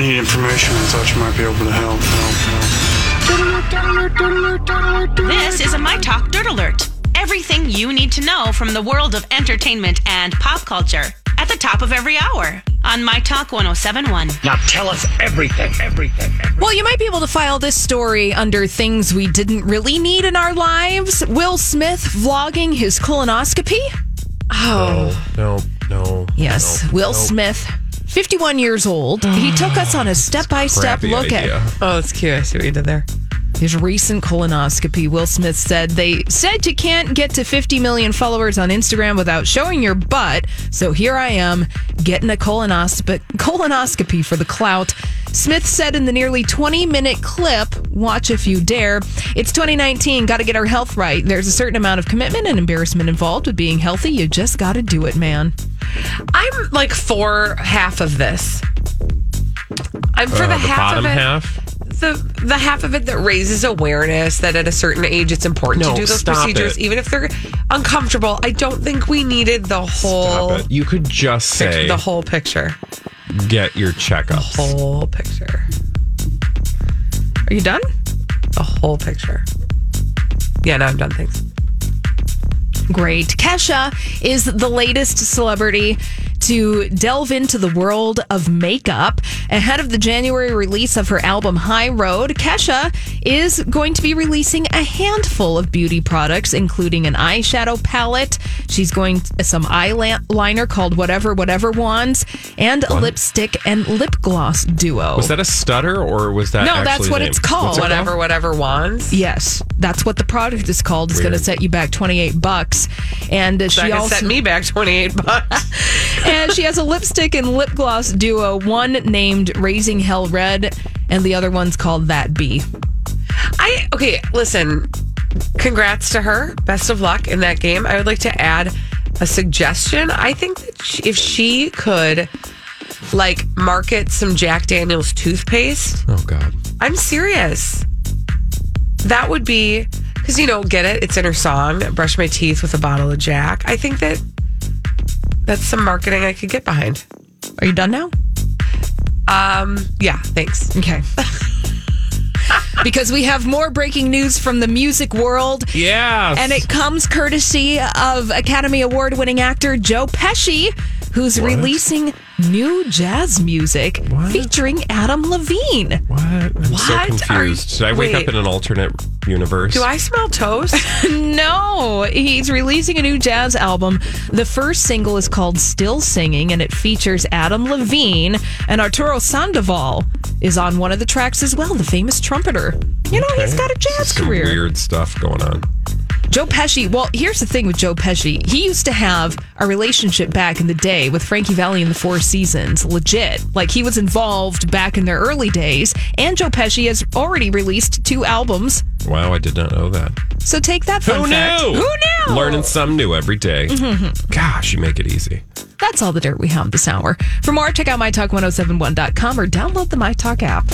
I need information I thought you might be able to help. help, help. This is a My Talk Dirt Alert. Everything you need to know from the world of entertainment and pop culture at the top of every hour on My Talk 1071. Now tell us everything, everything, everything. Well, you might be able to file this story under things we didn't really need in our lives. Will Smith vlogging his colonoscopy? Oh, No, no, no. yes. no, Will no. Smith, 51 years old. He took us on a step by step look idea. at Oh, it's cute. I see what you did there. his recent colonoscopy. Will Smith said they said you can't get to 50 million followers on Instagram without showing your butt. So here I am getting a colonoscopy, colonoscopy for the clout. Smith said in the nearly 20 minute clip, watch if you dare, it's 2019, got to get our health right. There's a certain amount of commitment and embarrassment involved with being healthy. You just got to do it, man. I'm like for half of this. I'm for Uh, the, the half bottom of it. half? The the half of it that raises awareness that at a certain age it's important No, to do those procedures, it. even if they're uncomfortable. I don't think we needed the whole Stop it. You could just pic- say, the whole picture. Get your checkups. Whole picture. Are you done? The whole picture. Yeah, now I'm done. Thanks. Great. Kesha is the latest celebrity to delve into the world of makeup. Ahead of the January release of her album High Road, Kesha is going to be releasing a handful of beauty products, including an eyeshadow palette. She's going to some eyeliner called Whatever Whatever Wands, and a lipstick and lip gloss duo. Was that a stutter or was that No, that's what name? it's called. It Whatever, whatever wands. Yes, that's what the product is called. It's going to set you back 28 bucks. And That she can also set me back 28 bucks. and she has a lipstick and lip gloss duo, one named Raising Hell Red, and the other one's called That Bee. I okay, listen. Congrats to her. Best of luck in that game. I would like to add a suggestion. I think that she, if she could like market some Jack Daniels toothpaste, Oh God. I'm serious. That would be because you know, get it? It's in her song. Brush my teeth with a bottle of Jack. I think that that's some marketing I could get behind. Are you done now? Um, yeah, thanks. Okay. because we have more breaking news from the music world. Yeah. And it comes courtesy of Academy Award winning actor Joe Pesci, who's releasing new jazz music featuring Adam Levine. what? I'm so What are confused. you- Did I wake wait. up in an alternate universe? Do I smell toast? No, he's releasing a new jazz album. The first single is called Still Singing, and it features Adam Levine and Arturo Sandoval is on one of the tracks as well, the famous trumpeter. You know, he's got a jazz Some career. weird stuff going on. Joe Pesci, well, here's the thing with Joe Pesci. He used to have a relationship back in the day with Frankie Valli in the Four Seasons, legit. Like he was involved back in their early days. And Joe Pesci has already released two albums. Wow, I did not know that. So take that fun Who fact. knew? Who knew? Learning some new every day. Mm-hmm, mm-hmm. Gosh, you make it easy. That's all the dirt we have this hour. For more, check out mytalk1071.com or download the MyTalk app.